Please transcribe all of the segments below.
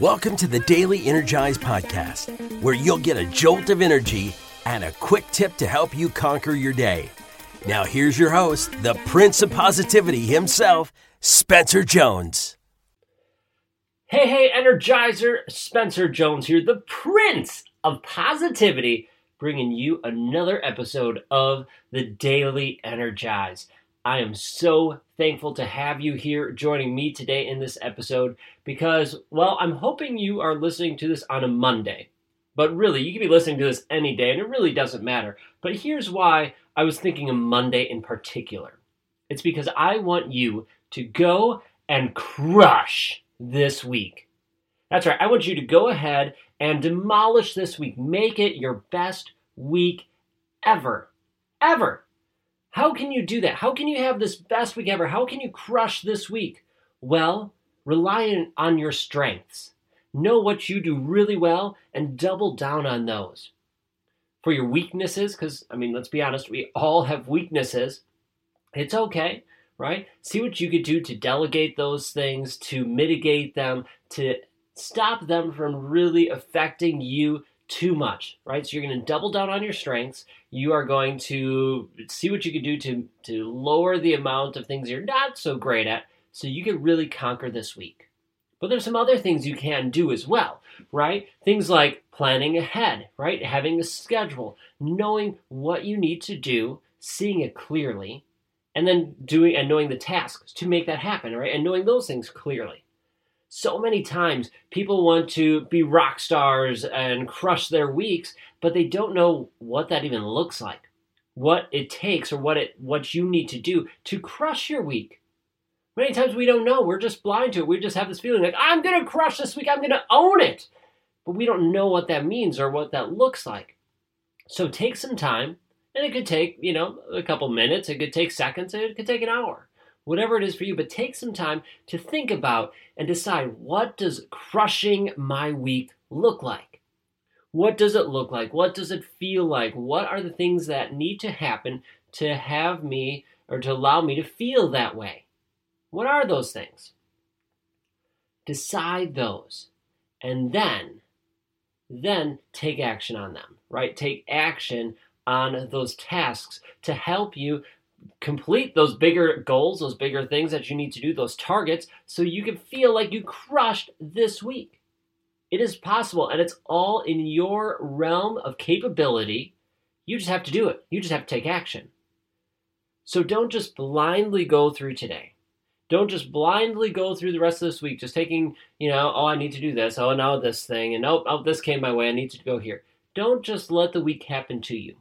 Welcome to the Daily Energize Podcast, where you'll get a jolt of energy and a quick tip to help you conquer your day. Now, here's your host, the Prince of Positivity himself, Spencer Jones. Hey, hey, Energizer, Spencer Jones here, the Prince of Positivity, bringing you another episode of the Daily Energize. I am so thankful to have you here joining me today in this episode because, well, I'm hoping you are listening to this on a Monday. But really, you can be listening to this any day and it really doesn't matter. But here's why I was thinking of Monday in particular it's because I want you to go and crush this week. That's right, I want you to go ahead and demolish this week. Make it your best week ever. Ever. How can you do that? How can you have this best week ever? How can you crush this week? Well, rely on your strengths. Know what you do really well and double down on those. For your weaknesses, because, I mean, let's be honest, we all have weaknesses. It's okay, right? See what you could do to delegate those things, to mitigate them, to stop them from really affecting you too much, right? So you're going to double down on your strengths. You are going to see what you can do to to lower the amount of things you're not so great at so you can really conquer this week. But there's some other things you can do as well, right? Things like planning ahead, right? Having a schedule, knowing what you need to do, seeing it clearly, and then doing and knowing the tasks to make that happen, right? And knowing those things clearly so many times people want to be rock stars and crush their weeks but they don't know what that even looks like what it takes or what it what you need to do to crush your week. Many times we don't know. We're just blind to it. We just have this feeling like i'm to crush this week. I'm to own it. But we don't know what that means or what that looks like. So take some time and it could take you know a couple minutes. It could take seconds. It could take an hour whatever it is for you, but take some time to think about and decide what does crushing my week look like? What does it look like? What does it feel like? What are the things that need to happen to have me or to allow me to feel that way? What are those things? Decide those and then then take action on them, right? Take action on those tasks to help you complete those bigger goals, those bigger things that you need to do, those targets, so you can feel like you crushed this week. It is possible, and it's all in your realm of capability. You just have to do it, you just have to take action. So don't just blindly go through today. Don't just blindly go through the rest of this week, just taking, you know, oh, I need to do this, oh, now this thing, and oh, oh, this came my way, I need to go here. Don't just let the week happen to you.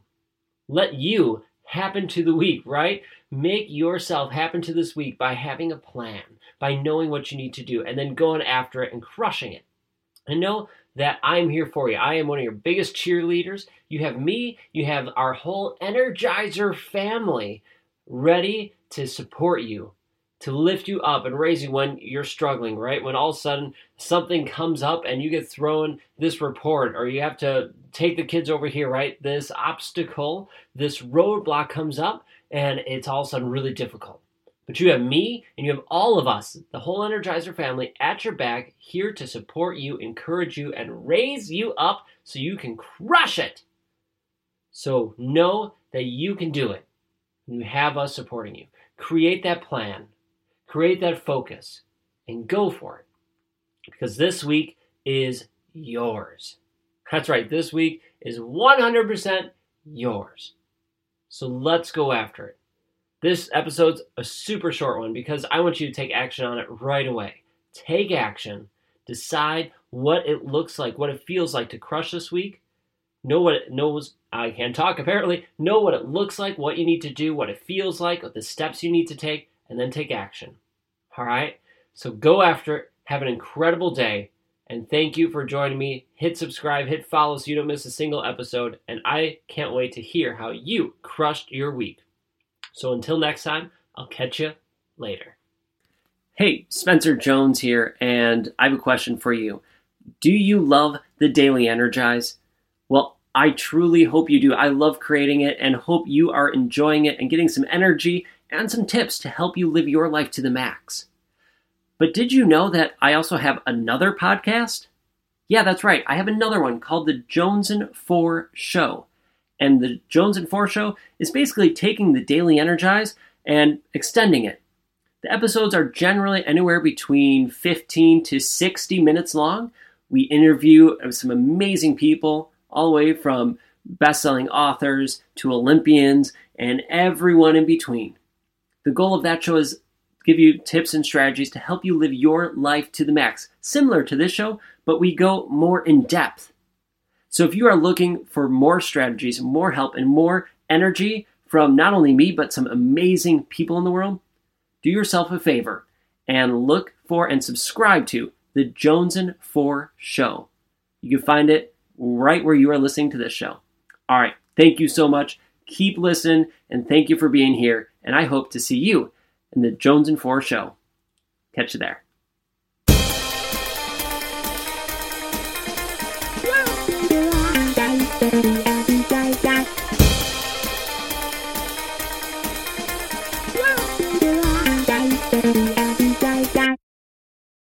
Let you happen to the week, right? Make yourself happen to this week by having a plan, by knowing what you need to do, and then going after it and crushing it. And know that I'm here for you. I am one of your biggest cheerleaders. You have me, you have our whole Energizer family ready to support you to lift you up and raise you when you're struggling, right? When all of a sudden something comes up and you get thrown this report or you have to take the kids over here, right? This obstacle, this roadblock comes up and it's all of a sudden really difficult. But you have me and you have all of us, the whole Energizer family, at your back, here to support you, encourage you, and raise you up so you can crush it. So know that you can do it. You have us supporting you. Create that plan create that focus and go for it. Because this week is yours. That's right, this week is 100% yours. So let's go after it. This episode's a super short one because I want you to take action on it right away. Take action, decide what it looks like, what it feels like to crush this week. Know what it knows. I can talk apparently. Know what it looks like, what you need to do, what it feels like, the steps you need to take, and then take action. All right? So go after it. Have an incredible day. And thank you for joining me. Hit subscribe, hit follow so you don't miss a single episode. And I can't wait to hear how you crushed your week. So until next time, I'll catch you later. Hey, Spencer Jones here, and I have a question for you. Do you love the Daily Energize? Well, I truly hope you do. I love creating it and hope you are enjoying it and getting some energy and some tips to help you live your life to the max. But did you know that I also have another podcast? Yeah, that's right. I have another one called The Jones and 4 Show. And The Jones and 4 Show is basically taking the Daily Energize and extending it. The episodes are generally anywhere between 15 to 60 minutes long. We interview some amazing people, all the way from best selling authors to Olympians and everyone in between. The goal of that show is give you tips and strategies to help you live your life to the max, similar to this show, but we go more in depth. So if you are looking for more strategies, more help, and more energy from not only me, but some amazing people in the world, do yourself a favor and look for and subscribe to the Jones and 4 Show. You can find it right where you are listening to this show. All right, thank you so much. Keep listening, and thank you for being here. And I hope to see you in the Jones and 4 Show. Catch you there.